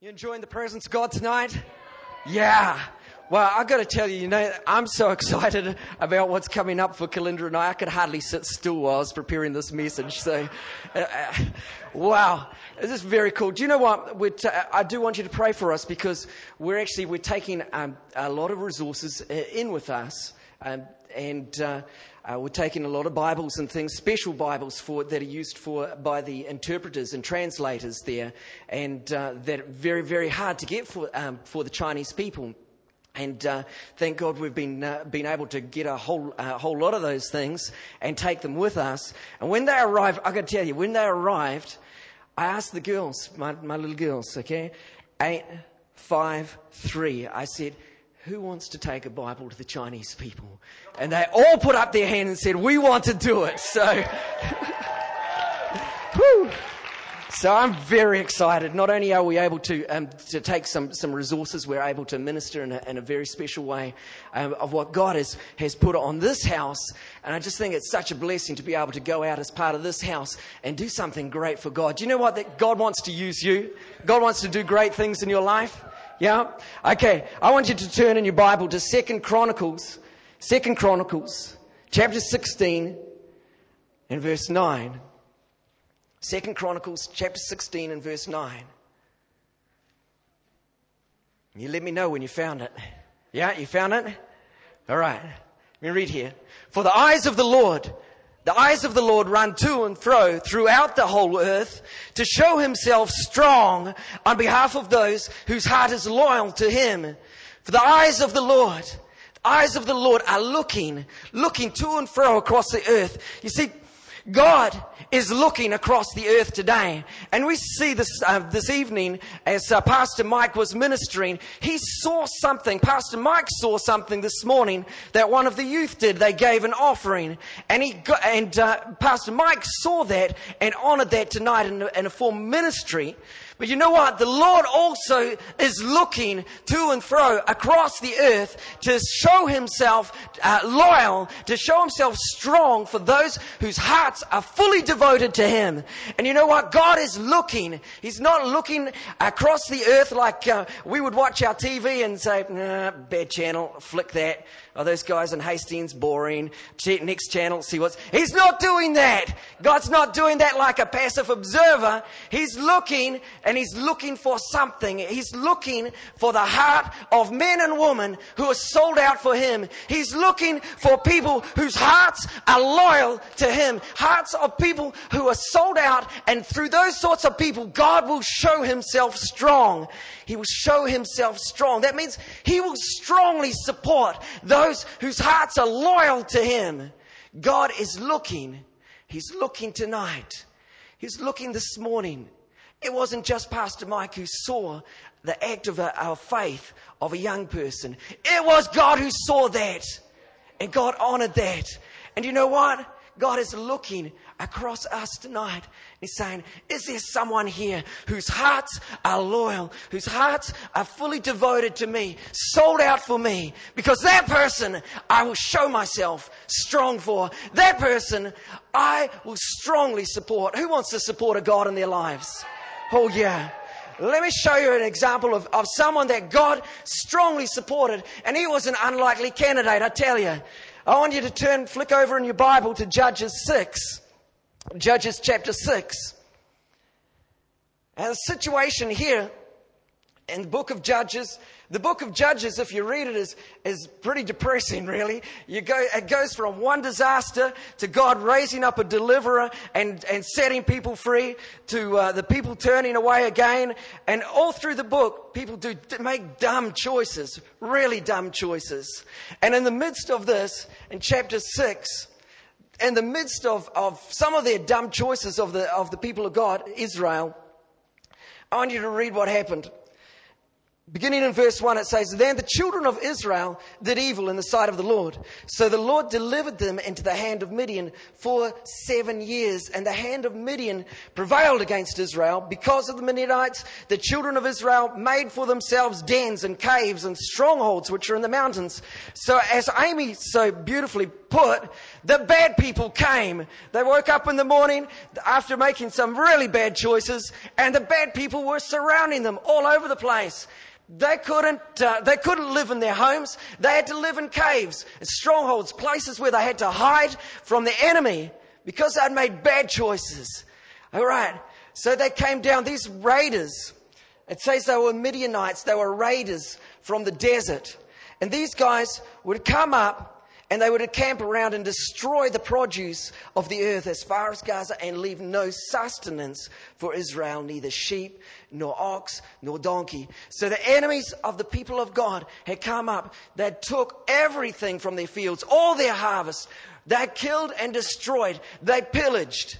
You enjoying the presence of God tonight? Yeah. Well, I've got to tell you, you know, I'm so excited about what's coming up for Kalinda and I. I could hardly sit still while I was preparing this message. So, uh, uh, wow, this is very cool. Do you know what? T- I do want you to pray for us because we're actually we're taking um, a lot of resources uh, in with us, um, and uh, uh, we're taking a lot of Bibles and things, special Bibles for that are used for by the interpreters and translators there, and uh, that are very, very hard to get for um, for the Chinese people. And uh, thank God we've been uh, been able to get a whole a whole lot of those things and take them with us. And when they arrived, I got to tell you, when they arrived, I asked the girls, my, my little girls, okay, eight, five, three. I said, who wants to take a Bible to the Chinese people? And they all put up their hand and said, we want to do it. So, so I'm very excited. Not only are we able to, um, to take some, some resources, we're able to minister in a, in a very special way um, of what God has, has put on this house. And I just think it's such a blessing to be able to go out as part of this house and do something great for God. Do you know what? That God wants to use you. God wants to do great things in your life. Yeah? Okay. I want you to turn in your Bible to Second Chronicles, Second Chronicles, chapter 16 and verse 9. Second Chronicles chapter 16 and verse 9. You let me know when you found it. Yeah, you found it? All right. Let me read here. For the eyes of the Lord the eyes of the Lord run to and fro throughout the whole earth to show himself strong on behalf of those whose heart is loyal to him. For the eyes of the Lord, the eyes of the Lord are looking, looking to and fro across the earth. You see, God is looking across the earth today. And we see this, uh, this evening as uh, Pastor Mike was ministering. He saw something. Pastor Mike saw something this morning that one of the youth did. They gave an offering. And he got, and uh, Pastor Mike saw that and honored that tonight in a, in a form ministry. But you know what? The Lord also is looking to and fro across the earth to show himself uh, loyal, to show himself strong for those whose hearts are fully devoted to him. And you know what? God is looking. He's not looking across the earth like uh, we would watch our TV and say, nah, bad channel, flick that. Oh, those guys in Hastings, boring. Next channel, see what's. He's not doing that. God's not doing that like a passive observer. He's looking and he's looking for something. He's looking for the heart of men and women who are sold out for him. He's looking for people whose hearts are loyal to him. Hearts of people who are sold out and through those sorts of people, God will show himself strong. He will show himself strong. That means he will strongly support those whose hearts are loyal to him. God is looking. He's looking tonight. He's looking this morning. It wasn't just Pastor Mike who saw the act of uh, our faith of a young person. It was God who saw that. And God honored that. And you know what? God is looking across us tonight. He's saying, is there someone here whose hearts are loyal, whose hearts are fully devoted to me, sold out for me? Because that person I will show myself strong for. That person I will strongly support. Who wants to support a God in their lives? Oh yeah. Let me show you an example of, of someone that God strongly supported, and he was an unlikely candidate, I tell you. I want you to turn, flick over in your Bible to Judges 6. Judges chapter 6. And the situation here in the book of Judges, the book of Judges, if you read it, is, is pretty depressing, really. You go, it goes from one disaster to God raising up a deliverer and, and setting people free to uh, the people turning away again. And all through the book, people do make dumb choices, really dumb choices. And in the midst of this, in chapter 6, in the midst of, of some of their dumb choices of the, of the people of God, Israel, I want you to read what happened. Beginning in verse 1, it says, Then the children of Israel did evil in the sight of the Lord. So the Lord delivered them into the hand of Midian for seven years. And the hand of Midian prevailed against Israel. Because of the Midianites, the children of Israel made for themselves dens and caves and strongholds which are in the mountains. So as Amy so beautifully put, the bad people came. They woke up in the morning after making some really bad choices and the bad people were surrounding them all over the place. They couldn't, uh, they couldn't live in their homes. They had to live in caves, strongholds, places where they had to hide from the enemy because they'd made bad choices. All right. So they came down, these raiders. It says they were Midianites. They were raiders from the desert. And these guys would come up and they would camp around and destroy the produce of the earth as far as Gaza and leave no sustenance for Israel, neither sheep, nor ox, nor donkey. So the enemies of the people of God had come up. They took everything from their fields, all their harvest. They killed and destroyed. They pillaged.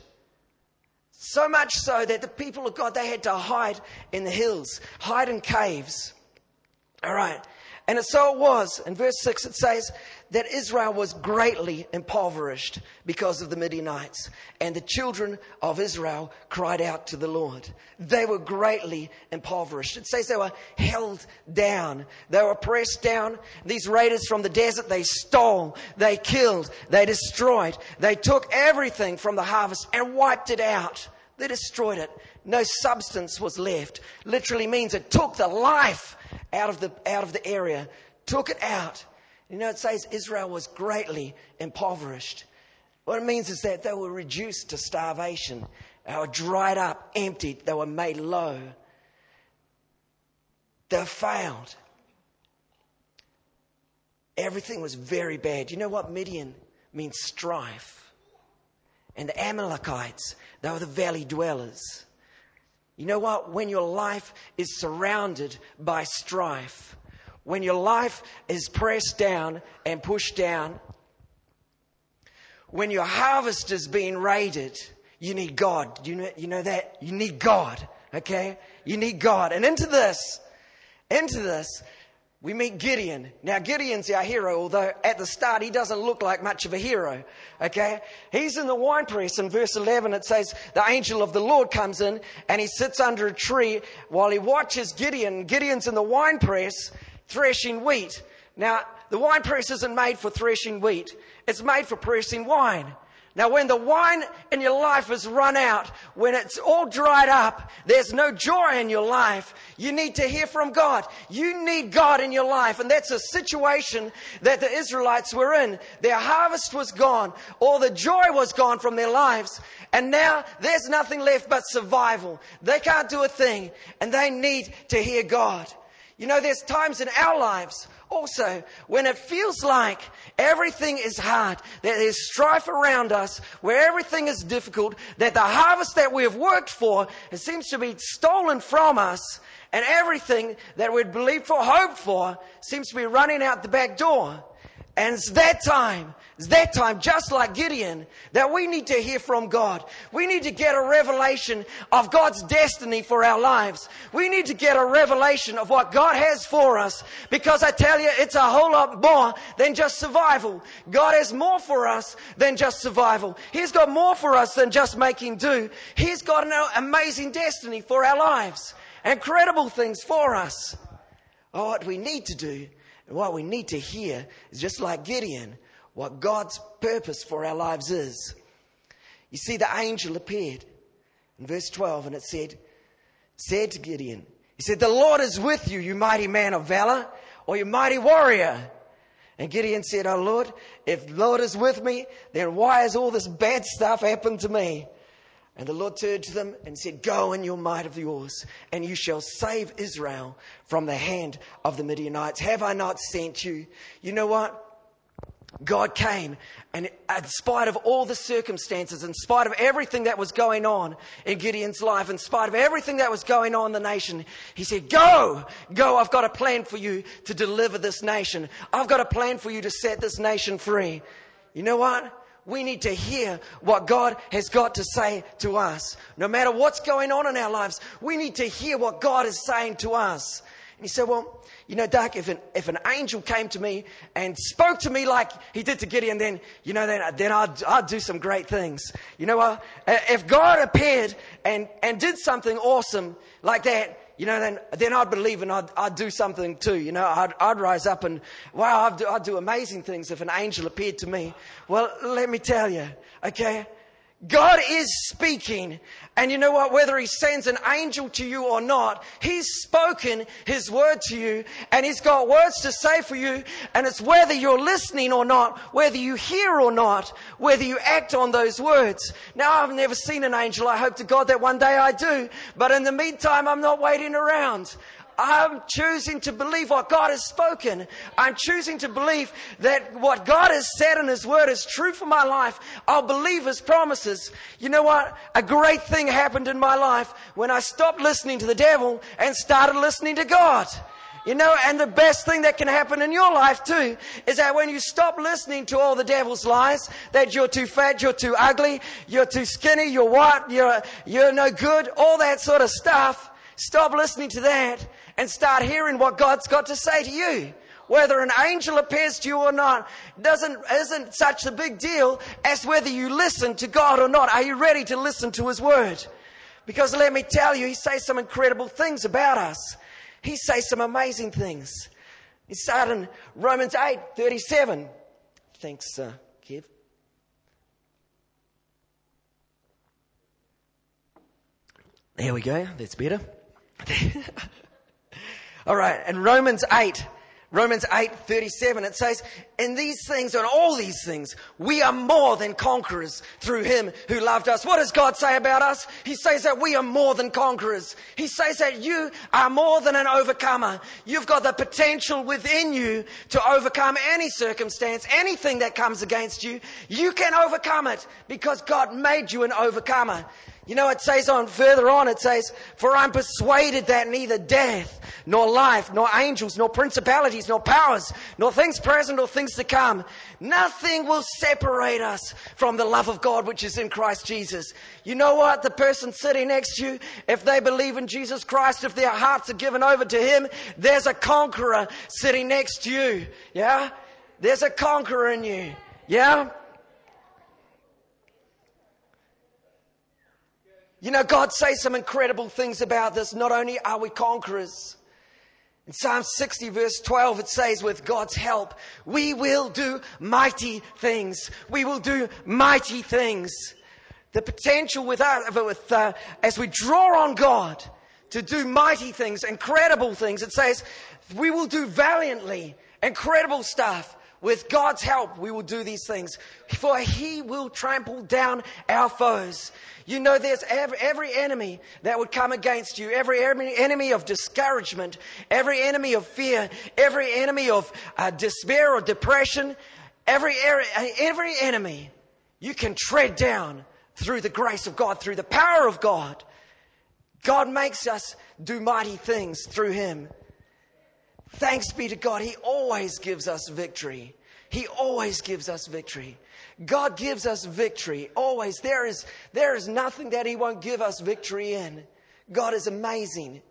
So much so that the people of God, they had to hide in the hills, hide in caves. All right. And so it was. In verse 6, it says that Israel was greatly impoverished because of the Midianites. And the children of Israel cried out to the Lord. They were greatly impoverished. It says they were held down. They were pressed down. These raiders from the desert, they stole, they killed, they destroyed. They took everything from the harvest and wiped it out. They destroyed it. No substance was left. Literally means it took the life out of the, out of the area, took it out. You know, it says Israel was greatly impoverished. What it means is that they were reduced to starvation. They were dried up, emptied. They were made low. They failed. Everything was very bad. You know what Midian means? Strife. And the Amalekites, they were the valley dwellers. You know what? When your life is surrounded by strife, when your life is pressed down and pushed down, when your harvest is being raided, you need God. You know, you know that? You need God. Okay? You need God. And into this, into this, we meet Gideon. Now, Gideon's our hero, although at the start he doesn't look like much of a hero. Okay? He's in the wine press. In verse 11, it says, The angel of the Lord comes in and he sits under a tree while he watches Gideon. Gideon's in the winepress threshing wheat. Now, the wine press isn't made for threshing wheat, it's made for pressing wine. Now, when the wine in your life has run out, when it's all dried up, there's no joy in your life, you need to hear from God. You need God in your life. And that's a situation that the Israelites were in. Their harvest was gone. All the joy was gone from their lives. And now there's nothing left but survival. They can't do a thing and they need to hear God. You know, there's times in our lives also when it feels like everything is hard, that there's strife around us, where everything is difficult, that the harvest that we have worked for it seems to be stolen from us, and everything that we'd believed for, hoped for, seems to be running out the back door. And it's that time it's that time, just like Gideon, that we need to hear from God. We need to get a revelation of God's destiny for our lives. We need to get a revelation of what God has for us. Because I tell you, it's a whole lot more than just survival. God has more for us than just survival. He's got more for us than just making do. He's got an amazing destiny for our lives. Incredible things for us. Oh, what we need to do and what we need to hear is just like Gideon what God's purpose for our lives is. You see, the angel appeared in verse 12 and it said, said to Gideon, he said, the Lord is with you, you mighty man of valor, or you mighty warrior. And Gideon said, Oh Lord, if the Lord is with me, then why has all this bad stuff happened to me? And the Lord turned to them and said, Go in your might of yours, and you shall save Israel from the hand of the Midianites. Have I not sent you? You know what? God came and in spite of all the circumstances, in spite of everything that was going on in Gideon's life, in spite of everything that was going on in the nation, he said, go, go, I've got a plan for you to deliver this nation. I've got a plan for you to set this nation free. You know what? We need to hear what God has got to say to us. No matter what's going on in our lives, we need to hear what God is saying to us. And he said, well, you know, Doug, if an, if an angel came to me and spoke to me like he did to Gideon, then, you know, then, then I'd, I'd do some great things. You know what? Uh, if God appeared and, and did something awesome like that, you know, then, then I'd believe and I'd, I'd do something too. You know, I'd, I'd rise up and, wow, I'd do, I'd do amazing things if an angel appeared to me. Well, let me tell you, okay? God is speaking. And you know what? Whether He sends an angel to you or not, He's spoken His word to you and He's got words to say for you. And it's whether you're listening or not, whether you hear or not, whether you act on those words. Now, I've never seen an angel. I hope to God that one day I do. But in the meantime, I'm not waiting around. I'm choosing to believe what God has spoken. I'm choosing to believe that what God has said in His Word is true for my life. I'll believe His promises. You know what? A great thing happened in my life when I stopped listening to the devil and started listening to God. You know, and the best thing that can happen in your life too is that when you stop listening to all the devil's lies, that you're too fat, you're too ugly, you're too skinny, you're what, you're, you're no good, all that sort of stuff, stop listening to that and start hearing what God's got to say to you. Whether an angel appears to you or not doesn't, isn't such a big deal as whether you listen to God or not. Are you ready to listen to His Word? Because let me tell you, He says some incredible things about us. He says some amazing things. He said in Romans 8, 37. Thanks, uh, Kev. There we go. That's better. All right. And Romans 8, Romans 8, 37, it says, in these things and all these things, we are more than conquerors through him who loved us. What does God say about us? He says that we are more than conquerors. He says that you are more than an overcomer. You've got the potential within you to overcome any circumstance, anything that comes against you. You can overcome it because God made you an overcomer. You know, it says on further on, it says, For I'm persuaded that neither death, nor life, nor angels, nor principalities, nor powers, nor things present or things to come, nothing will separate us from the love of God which is in Christ Jesus. You know what? The person sitting next to you, if they believe in Jesus Christ, if their hearts are given over to Him, there's a conqueror sitting next to you. Yeah? There's a conqueror in you. Yeah? You know, God says some incredible things about this. Not only are we conquerors, in Psalm 60 verse 12 it says, with God's help, we will do mighty things. We will do mighty things. The potential with, us, with uh, as we draw on God to do mighty things, incredible things, it says, we will do valiantly, incredible stuff. With God's help, we will do these things. For He will trample down our foes. You know, there's every, every enemy that would come against you, every enemy of discouragement, every enemy of fear, every enemy of uh, despair or depression, every, every enemy you can tread down through the grace of God, through the power of God. God makes us do mighty things through Him. Thanks be to God. He always gives us victory. He always gives us victory. God gives us victory. Always. There is, there is nothing that He won't give us victory in. God is amazing.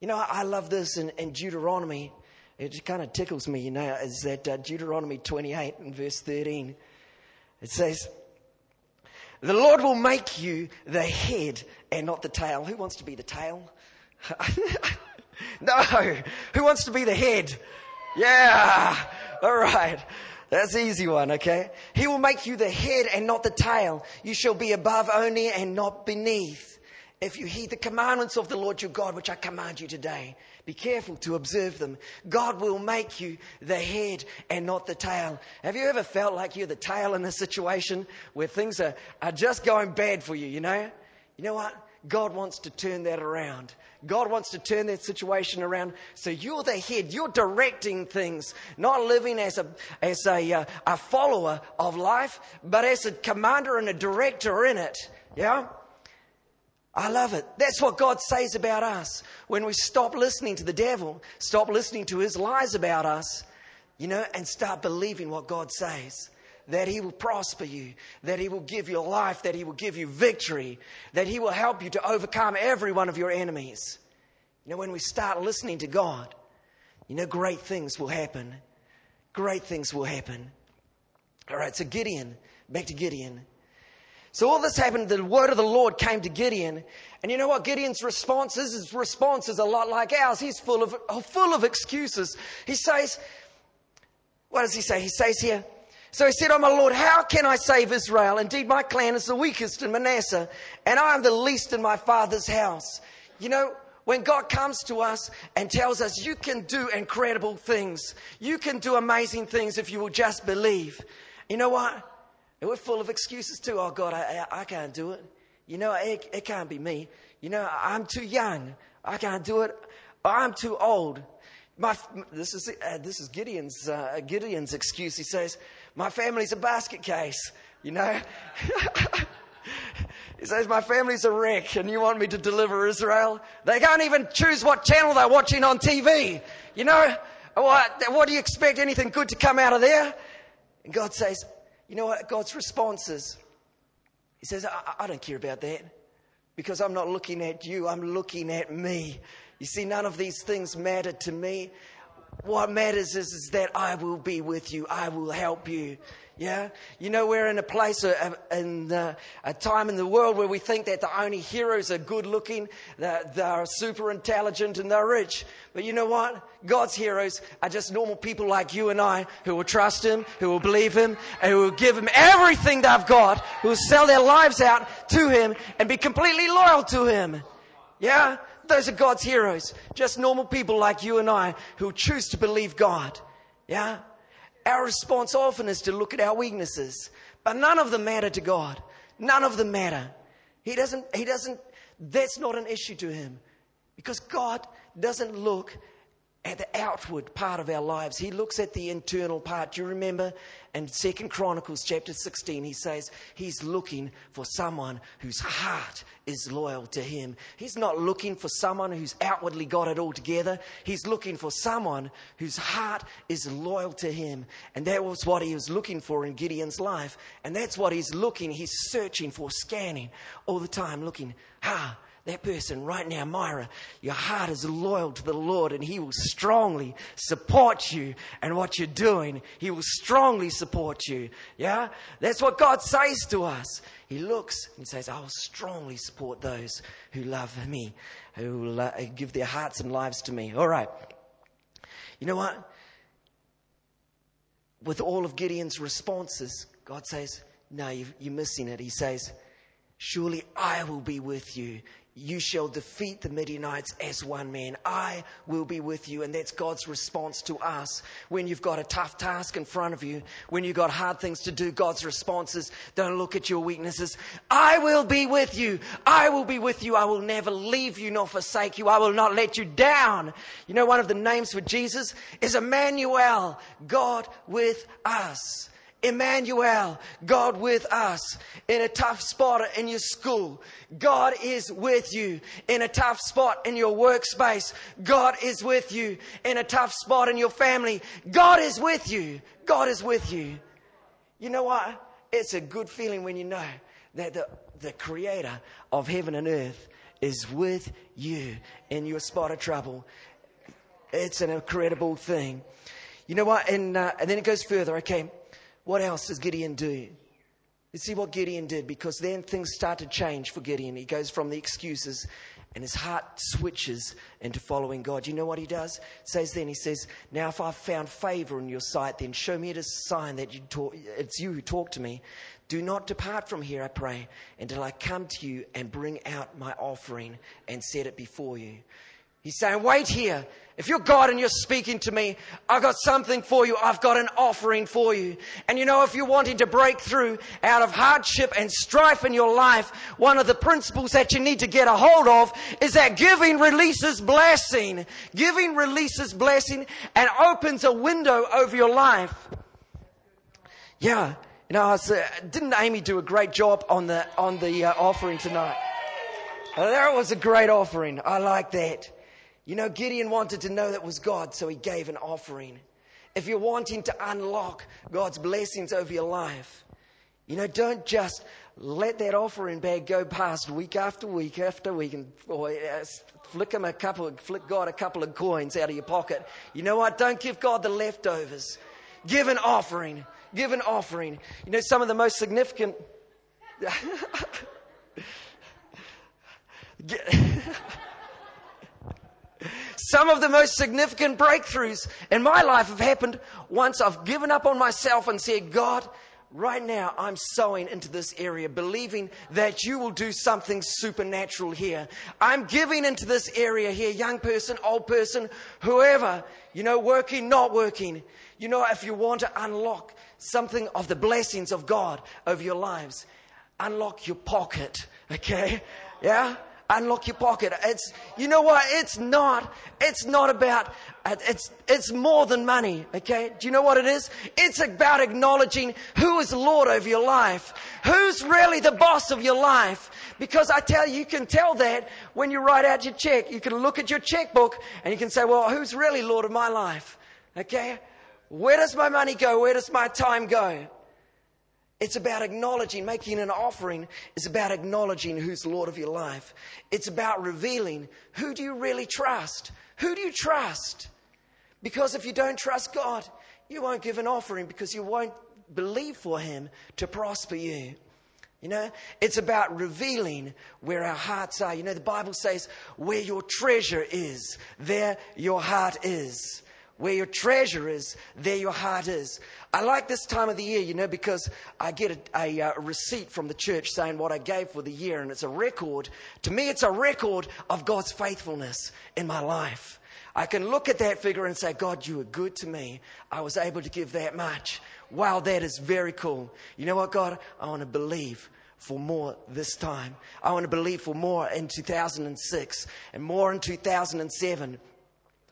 You know, I love this in, in Deuteronomy. It just kind of tickles me, you know, is that uh, Deuteronomy 28 and verse 13. It says, The Lord will make you the head and not the tail. Who wants to be the tail? no. Who wants to be the head? Yeah. All right. That's the easy one, okay? He will make you the head and not the tail. You shall be above only and not beneath. If you heed the commandments of the Lord your God, which I command you today, be careful to observe them. God will make you the head and not the tail. Have you ever felt like you're the tail in a situation where things are, are just going bad for you, you know? You know what? God wants to turn that around. God wants to turn that situation around. So you're the head. You're directing things, not living as a, as a, uh, a follower of life, but as a commander and a director in it. Yeah? I love it. That's what God says about us. When we stop listening to the devil, stop listening to his lies about us, you know, and start believing what God says that He will prosper you, that He will give you life, that He will give you victory, that He will help you to overcome every one of your enemies. You know, when we start listening to God, you know, great things will happen. Great things will happen. All right, so Gideon, back to Gideon. So all this happened, the word of the Lord came to Gideon. And you know what Gideon's response is? His response is a lot like ours. He's full of, full of excuses. He says, what does he say? He says here, so he said, Oh my Lord, how can I save Israel? Indeed, my clan is the weakest in Manasseh, and I am the least in my father's house. You know, when God comes to us and tells us, You can do incredible things, you can do amazing things if you will just believe. You know what? And we're full of excuses too. Oh God, I, I, I can't do it. You know, it, it can't be me. You know, I'm too young. I can't do it. I'm too old. My, this is uh, this is Gideon's uh, Gideon's excuse. He says, "My family's a basket case." You know. he says, "My family's a wreck, and you want me to deliver Israel?" They can't even choose what channel they're watching on TV. You know, what? What do you expect? Anything good to come out of there? And God says, "You know what?" God's response is, He says, I, I don't care about that." Because I'm not looking at you, I'm looking at me. You see, none of these things matter to me. What matters is, is that I will be with you. I will help you. Yeah? You know, we're in a place, uh, in uh, a time in the world where we think that the only heroes are good looking, that they're super intelligent and they're rich. But you know what? God's heroes are just normal people like you and I who will trust Him, who will believe Him, and who will give Him everything they've got, who will sell their lives out to Him and be completely loyal to Him. Yeah? Those are God's heroes. Just normal people like you and I who choose to believe God. Yeah? Our response often is to look at our weaknesses, but none of them matter to God. None of them matter. He doesn't, he doesn't, that's not an issue to him because God doesn't look at the outward part of our lives. He looks at the internal part. Do you remember in Second Chronicles chapter 16, he says he's looking for someone whose heart is loyal to him. He's not looking for someone who's outwardly got it all together. He's looking for someone whose heart is loyal to him. And that was what he was looking for in Gideon's life. And that's what he's looking, he's searching for, scanning all the time, looking, ah, that person right now, Myra, your heart is loyal to the Lord and He will strongly support you and what you're doing. He will strongly support you. Yeah? That's what God says to us. He looks and says, I will strongly support those who love me, who will give their hearts and lives to me. All right. You know what? With all of Gideon's responses, God says, No, you're missing it. He says, Surely I will be with you you shall defeat the Midianites as one man. I will be with you. And that's God's response to us. When you've got a tough task in front of you, when you've got hard things to do, God's response is don't look at your weaknesses. I will be with you. I will be with you. I will never leave you nor forsake you. I will not let you down. You know, one of the names for Jesus is Emmanuel, God with us. Emmanuel, God with us in a tough spot in your school. God is with you in a tough spot in your workspace. God is with you in a tough spot in your family. God is with you. God is with you. You know what? It's a good feeling when you know that the, the creator of heaven and earth is with you in your spot of trouble. It's an incredible thing. You know what? And, uh, and then it goes further. Okay. What else does Gideon do? You see what Gideon did because then things start to change for Gideon. He goes from the excuses and his heart switches into following God. You know what he does? It says then, he says, Now if I've found favor in your sight, then show me it as a sign that you talk, it's you who talk to me. Do not depart from here, I pray, until I come to you and bring out my offering and set it before you. He's saying, Wait here if you're God and you're speaking to me, I've got something for you. I've got an offering for you. And you know, if you're wanting to break through out of hardship and strife in your life, one of the principles that you need to get a hold of is that giving releases blessing. Giving releases blessing and opens a window over your life. Yeah. You know, was, uh, didn't Amy do a great job on the, on the uh, offering tonight? That was a great offering. I like that. You know, Gideon wanted to know that was God, so he gave an offering. If you're wanting to unlock God's blessings over your life, you know, don't just let that offering bag go past week after week after week and uh, flick him a couple, flick God a couple of coins out of your pocket. You know what? Don't give God the leftovers. Give an offering. Give an offering. You know, some of the most significant Some of the most significant breakthroughs in my life have happened once I've given up on myself and said, God, right now I'm sowing into this area, believing that you will do something supernatural here. I'm giving into this area here, young person, old person, whoever, you know, working, not working. You know, if you want to unlock something of the blessings of God over your lives, unlock your pocket, okay? Yeah? Unlock your pocket. It's, you know what? It's not, it's not about, it's, it's more than money, okay? Do you know what it is? It's about acknowledging who is Lord over your life. Who's really the boss of your life? Because I tell you, you can tell that when you write out your check. You can look at your checkbook and you can say, well, who's really Lord of my life? Okay? Where does my money go? Where does my time go? It's about acknowledging, making an offering is about acknowledging who's Lord of your life. It's about revealing who do you really trust? Who do you trust? Because if you don't trust God, you won't give an offering because you won't believe for Him to prosper you. You know, it's about revealing where our hearts are. You know, the Bible says, where your treasure is, there your heart is. Where your treasure is, there your heart is. I like this time of the year, you know, because I get a, a, a, receipt from the church saying what I gave for the year, and it's a record. To me, it's a record of God's faithfulness in my life. I can look at that figure and say, God, you were good to me. I was able to give that much. Wow, that is very cool. You know what, God? I want to believe for more this time. I want to believe for more in 2006 and more in 2007.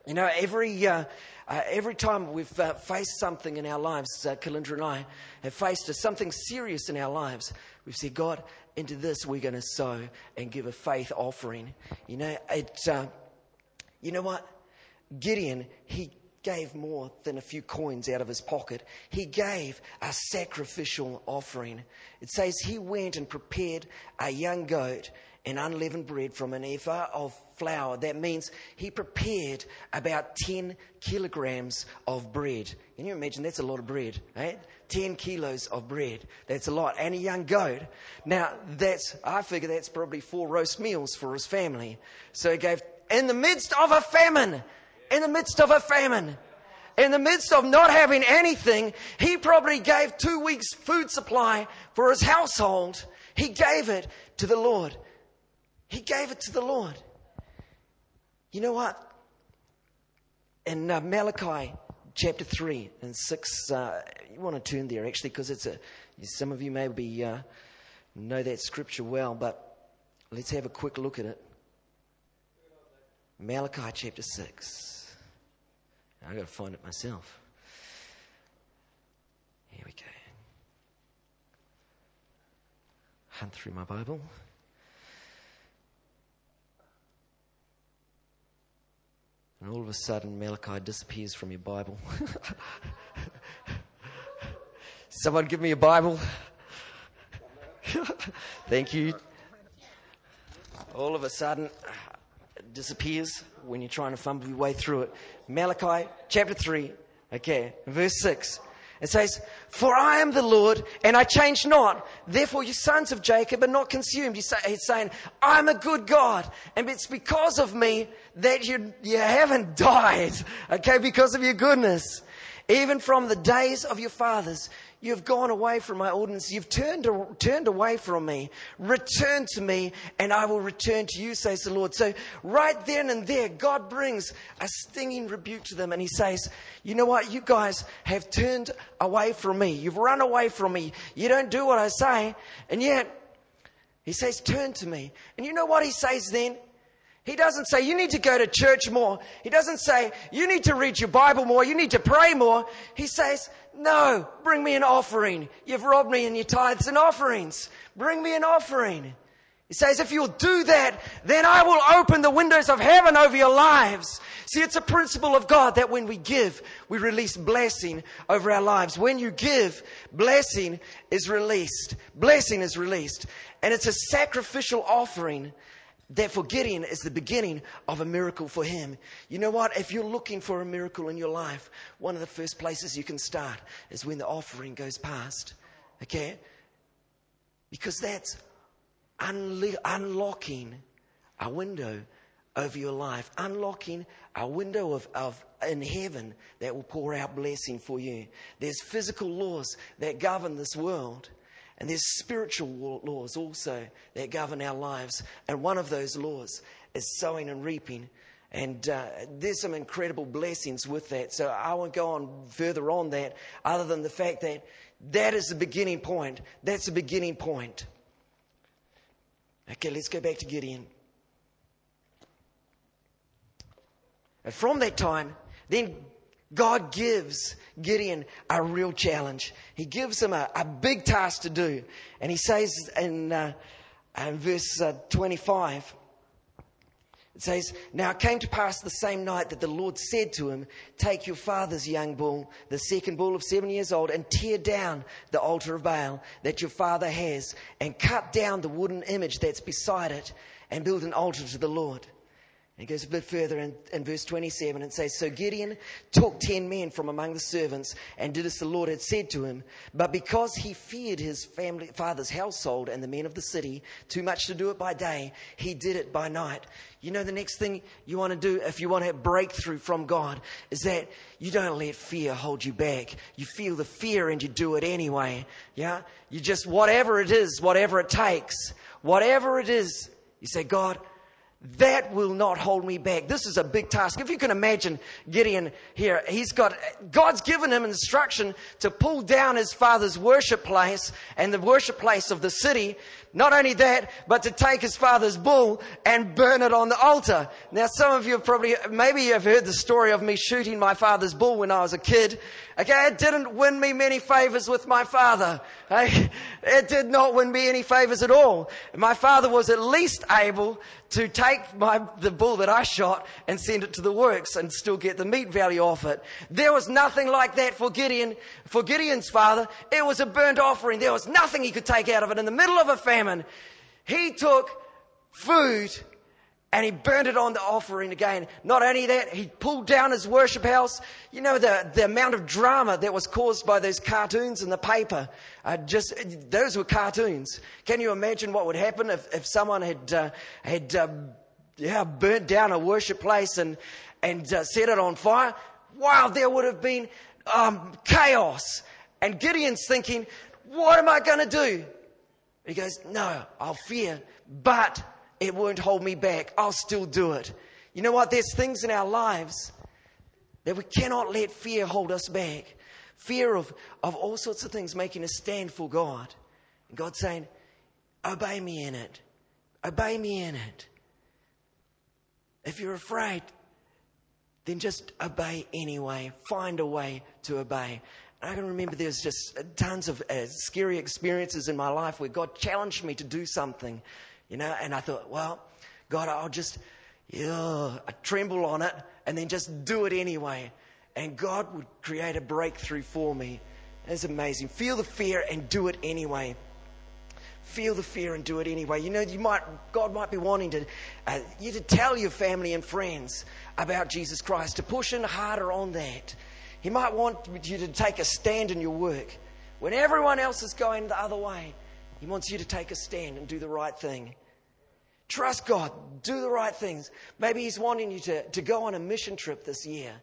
You know, every. Uh, uh, every time we've uh, faced something in our lives, uh, Kalindra and I have faced something serious in our lives, we've said, God, into this we're going to sow and give a faith offering. You know, it, uh, you know what? Gideon, he gave more than a few coins out of his pocket. He gave a sacrificial offering. It says he went and prepared a young goat and unleavened bread from an ephah of flour. That means he prepared about 10 kilograms of bread. Can you imagine? That's a lot of bread, right? 10 kilos of bread. That's a lot. And a young goat. Now, that's, I figure that's probably four roast meals for his family. So he gave, in the midst of a famine, in the midst of a famine, in the midst of not having anything, he probably gave two weeks' food supply for his household. He gave it to the Lord. He gave it to the Lord. You know what? In uh, Malachi chapter 3 and 6, uh, you want to turn there actually because it's a, some of you may be, uh, know that scripture well, but let's have a quick look at it. Malachi chapter 6. I've got to find it myself. Here we go. Hunt through my Bible. And all of a sudden, Malachi disappears from your Bible. Someone give me a Bible. Thank you. All of a sudden, it disappears when you're trying to fumble your way through it. Malachi chapter 3, okay, verse 6. It says, For I am the Lord, and I change not. Therefore, you sons of Jacob are not consumed. He's saying, I'm a good God, and it's because of me that you, you haven't died, okay, because of your goodness. Even from the days of your fathers, You've gone away from my ordinance. You've turned, turned away from me. Return to me, and I will return to you, says the Lord. So, right then and there, God brings a stinging rebuke to them, and He says, You know what? You guys have turned away from me. You've run away from me. You don't do what I say. And yet, He says, Turn to me. And you know what He says then? He doesn't say, you need to go to church more. He doesn't say, you need to read your Bible more. You need to pray more. He says, no, bring me an offering. You've robbed me in your tithes and offerings. Bring me an offering. He says, if you'll do that, then I will open the windows of heaven over your lives. See, it's a principle of God that when we give, we release blessing over our lives. When you give, blessing is released. Blessing is released. And it's a sacrificial offering that for Gideon is the beginning of a miracle for him. You know what? If you're looking for a miracle in your life, one of the first places you can start is when the offering goes past. Okay? Because that's unli- unlocking a window over your life, unlocking a window of, of in heaven that will pour out blessing for you. There's physical laws that govern this world. And there's spiritual laws also that govern our lives. And one of those laws is sowing and reaping. And uh, there's some incredible blessings with that. So I won't go on further on that, other than the fact that that is the beginning point. That's the beginning point. Okay, let's go back to Gideon. And from that time, then God gives Gideon a real challenge. He gives him a, a big task to do. And he says in, uh, in verse uh, 25, it says, Now it came to pass the same night that the Lord said to him, Take your father's young bull, the second bull of seven years old, and tear down the altar of Baal that your father has, and cut down the wooden image that's beside it, and build an altar to the Lord. It goes a bit further in, in verse 27 and says, So Gideon took ten men from among the servants and did as the Lord had said to him. But because he feared his family, father's household and the men of the city too much to do it by day, he did it by night. You know, the next thing you want to do if you want to have breakthrough from God is that you don't let fear hold you back. You feel the fear and you do it anyway. Yeah? You just, whatever it is, whatever it takes, whatever it is, you say, God, that will not hold me back. This is a big task. If you can imagine Gideon here, he's got, God's given him instruction to pull down his father's worship place and the worship place of the city. Not only that, but to take his father's bull and burn it on the altar. Now, some of you have probably, maybe you've heard the story of me shooting my father's bull when I was a kid. Okay, it didn't win me many favors with my father. It did not win me any favors at all. My father was at least able to take my, the bull that I shot and send it to the works and still get the meat value off it. There was nothing like that for Gideon, for Gideon's father. It was a burnt offering. There was nothing he could take out of it. In the middle of a famine, he took food and he burned it on the offering again. Not only that, he pulled down his worship house. You know, the, the amount of drama that was caused by those cartoons in the paper. Uh, just, those were cartoons. Can you imagine what would happen if, if someone had, uh, had, uh, yeah, burnt down a worship place and, and uh, set it on fire? Wow, there would have been, um, chaos. And Gideon's thinking, what am I going to do? He goes, no, I'll fear, but it won't hold me back. I'll still do it. You know what? There's things in our lives that we cannot let fear hold us back. Fear of, of all sorts of things making us stand for God. And God saying, obey me in it. Obey me in it. If you're afraid, then just obey anyway. Find a way to obey. I can remember there's just tons of uh, scary experiences in my life where God challenged me to do something. You know, and I thought, well, God, I'll just, yeah, I tremble on it and then just do it anyway. And God would create a breakthrough for me. It's amazing. Feel the fear and do it anyway. Feel the fear and do it anyway. You know, you might, God might be wanting to, uh, you to tell your family and friends about Jesus Christ, to push in harder on that. He might want you to take a stand in your work. When everyone else is going the other way, he wants you to take a stand and do the right thing. Trust God. Do the right things. Maybe He's wanting you to, to go on a mission trip this year.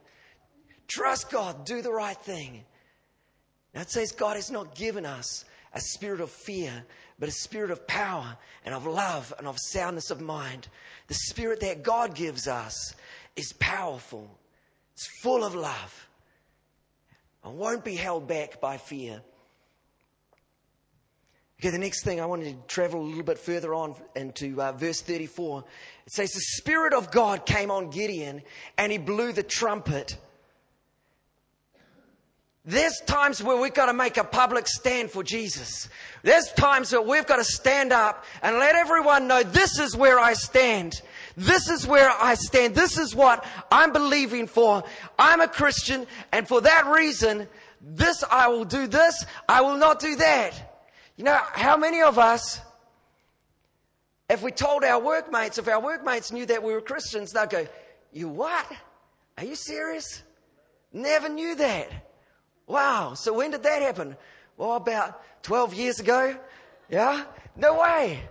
Trust God. Do the right thing. Now it says God has not given us a spirit of fear, but a spirit of power and of love and of soundness of mind. The spirit that God gives us is powerful. It's full of love and won't be held back by fear. Okay, the next thing I wanted to travel a little bit further on into uh, verse 34. It says, The Spirit of God came on Gideon and he blew the trumpet. There's times where we've got to make a public stand for Jesus. There's times where we've got to stand up and let everyone know this is where I stand. This is where I stand. This is what I'm believing for. I'm a Christian and for that reason, this I will do this, I will not do that. You know, how many of us, if we told our workmates, if our workmates knew that we were Christians, they'd go, You what? Are you serious? Never knew that. Wow. So when did that happen? Well, about 12 years ago. Yeah? No way.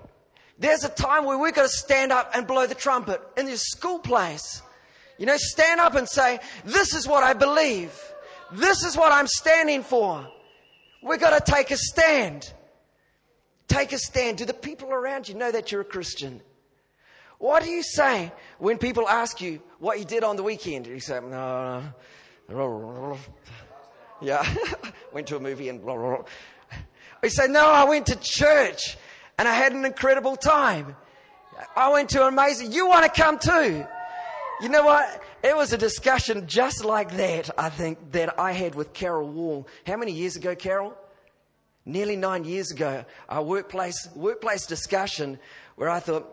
There's a time where we've got to stand up and blow the trumpet in your school place. You know, stand up and say, This is what I believe. This is what I'm standing for. We've got to take a stand. Take a stand. Do the people around you know that you're a Christian? What do you say when people ask you what you did on the weekend? You say, no, no. yeah, went to a movie and blah, blah. You say, no, I went to church and I had an incredible time. I went to amazing, you want to come too? You know what? It was a discussion just like that, I think, that I had with Carol Wall. How many years ago, Carol? Nearly nine years ago, a workplace, workplace discussion where I thought,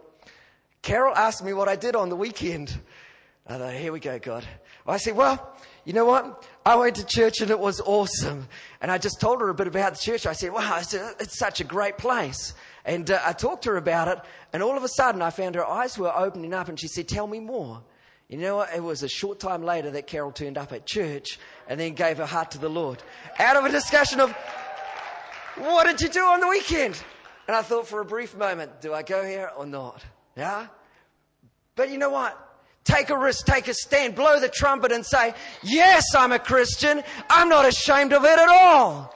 Carol asked me what I did on the weekend. I thought, here we go, God. I said, well, you know what? I went to church and it was awesome. And I just told her a bit about the church. I said, wow, it's, a, it's such a great place. And uh, I talked to her about it. And all of a sudden, I found her eyes were opening up and she said, tell me more. You know what? It was a short time later that Carol turned up at church and then gave her heart to the Lord. Out of a discussion of, what did you do on the weekend? And I thought for a brief moment, do I go here or not? Yeah? But you know what? Take a risk, take a stand, blow the trumpet and say, yes, I'm a Christian. I'm not ashamed of it at all.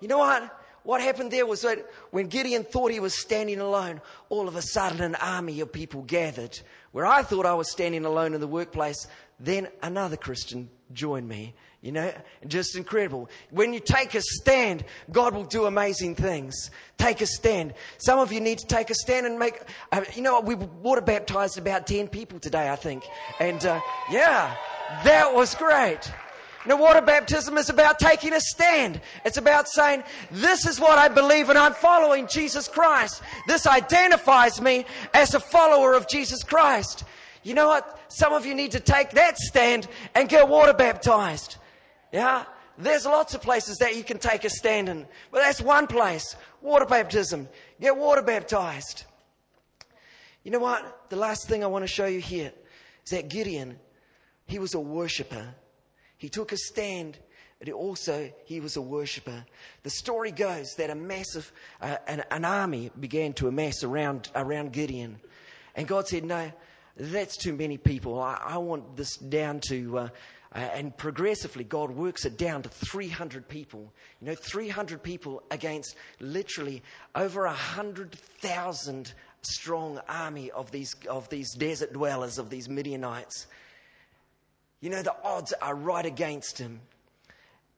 You know what? What happened there was that when Gideon thought he was standing alone, all of a sudden an army of people gathered where I thought I was standing alone in the workplace, then another Christian joined me. You know, just incredible. When you take a stand, God will do amazing things. Take a stand. Some of you need to take a stand and make, uh, you know, we water baptized about 10 people today, I think. And, uh, yeah, that was great. Now, water baptism is about taking a stand. It's about saying, this is what I believe and I'm following Jesus Christ. This identifies me as a follower of Jesus Christ. You know what? Some of you need to take that stand and get water baptized. Yeah? There's lots of places that you can take a stand in. But that's one place. Water baptism. Get water baptized. You know what? The last thing I want to show you here is that Gideon, he was a worshiper. He took a stand, but also he was a worshiper. The story goes that a massive, uh, an, an, army began to amass around, around Gideon. And God said, no, that's too many people. I, I want this down to, uh, uh, and progressively, God works it down to 300 people. You know, 300 people against literally over 100,000 strong army of these, of these desert dwellers, of these Midianites. You know, the odds are right against him.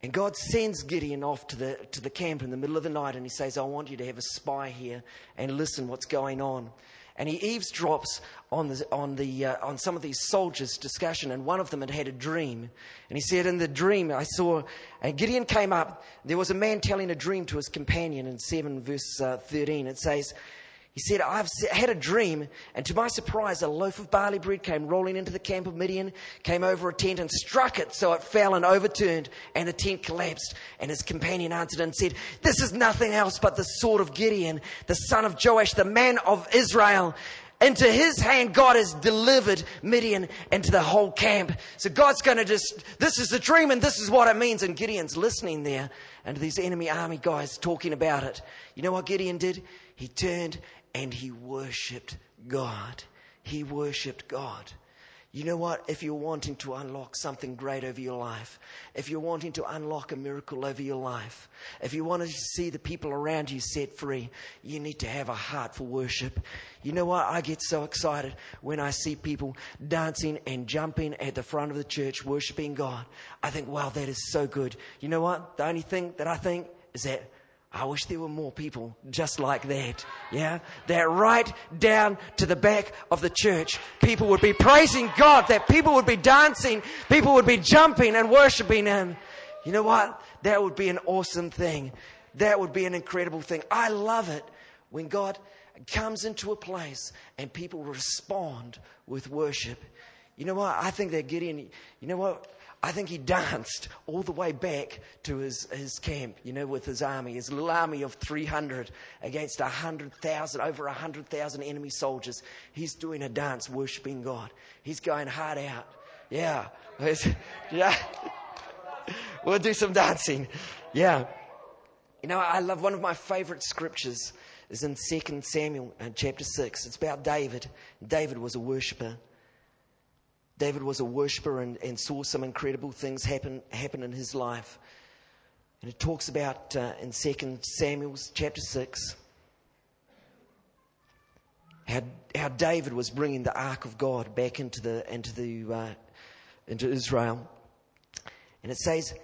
And God sends Gideon off to the, to the camp in the middle of the night and he says, I want you to have a spy here and listen what's going on. And he eavesdrops on, the, on, the, uh, on some of these soldiers' discussion, and one of them had had a dream. And he said, In the dream, I saw, and Gideon came up. There was a man telling a dream to his companion in 7 verse uh, 13. It says, he said, I've had a dream, and to my surprise, a loaf of barley bread came rolling into the camp of Midian, came over a tent and struck it so it fell and overturned, and the tent collapsed. And his companion answered and said, This is nothing else but the sword of Gideon, the son of Joash, the man of Israel. Into his hand, God has delivered Midian into the whole camp. So God's going to just, this is the dream and this is what it means. And Gideon's listening there and these enemy army guys talking about it. You know what Gideon did? He turned and he worshiped God. He worshiped God. You know what? If you're wanting to unlock something great over your life, if you're wanting to unlock a miracle over your life, if you want to see the people around you set free, you need to have a heart for worship. You know what? I get so excited when I see people dancing and jumping at the front of the church worshiping God. I think, wow, that is so good. You know what? The only thing that I think is that I wish there were more people just like that. Yeah? That right down to the back of the church, people would be praising God, that people would be dancing, people would be jumping and worshiping Him. You know what? That would be an awesome thing. That would be an incredible thing. I love it when God comes into a place and people respond with worship. You know what? I think that Gideon, you know what? I think he danced all the way back to his, his camp, you know, with his army, his little army of 300 against 100,000, over 100,000 enemy soldiers. He's doing a dance worshiping God. He's going hard out. Yeah. yeah. We'll do some dancing. Yeah. You know, I love one of my favorite scriptures is in 2 Samuel uh, chapter 6. It's about David. David was a worshiper. David was a worshiper and, and saw some incredible things happen, happen in his life. And it talks about uh, in 2 Samuel chapter 6 how, how David was bringing the ark of God back into, the, into, the, uh, into Israel. And it says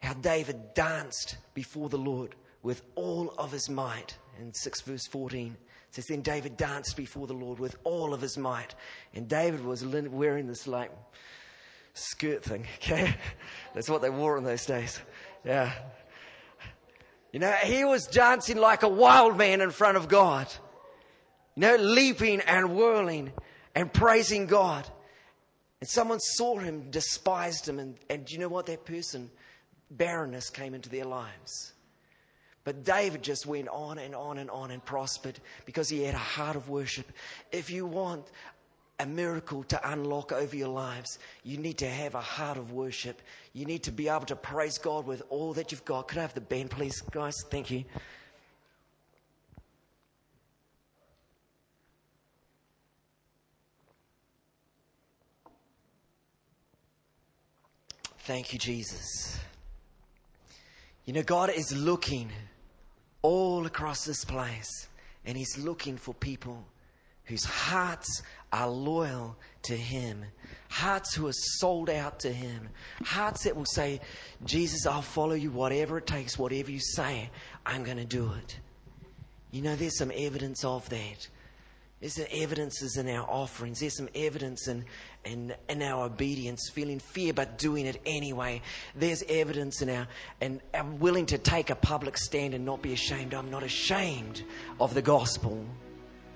how David danced before the Lord with all of his might. In 6 verse 14, says, Then David danced before the Lord with all of his might. And David was wearing this like skirt thing, okay? That's what they wore in those days. Yeah. You know, he was dancing like a wild man in front of God. You know, leaping and whirling and praising God. And someone saw him, despised him, and, and you know what? That person, barrenness came into their lives. But David just went on and on and on and prospered because he had a heart of worship. If you want a miracle to unlock over your lives, you need to have a heart of worship. You need to be able to praise God with all that you've got. Could I have the band, please, guys? Thank you. Thank you, Jesus. You know, God is looking all across this place, and He's looking for people whose hearts are loyal to Him, hearts who are sold out to Him, hearts that will say, Jesus, I'll follow you, whatever it takes, whatever you say, I'm going to do it. You know, there's some evidence of that. There's some evidences in our offerings. There's some evidence in, in, in our obedience, feeling fear but doing it anyway. There's evidence in our, and I'm willing to take a public stand and not be ashamed. I'm not ashamed of the gospel.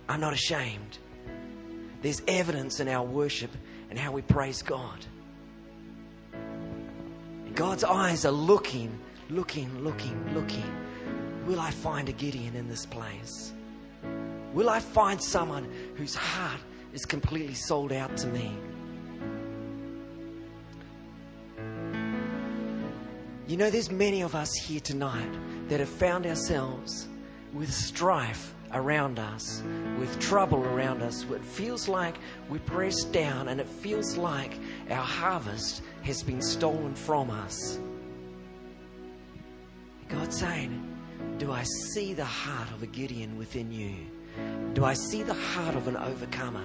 I'm not ashamed. There's evidence in our worship and how we praise God. And God's eyes are looking, looking, looking, looking. Will I find a Gideon in this place? Will I find someone whose heart is completely sold out to me? You know, there's many of us here tonight that have found ourselves with strife around us, with trouble around us. It feels like we're pressed down and it feels like our harvest has been stolen from us. God's saying, Do I see the heart of a Gideon within you? Do I see the heart of an overcomer?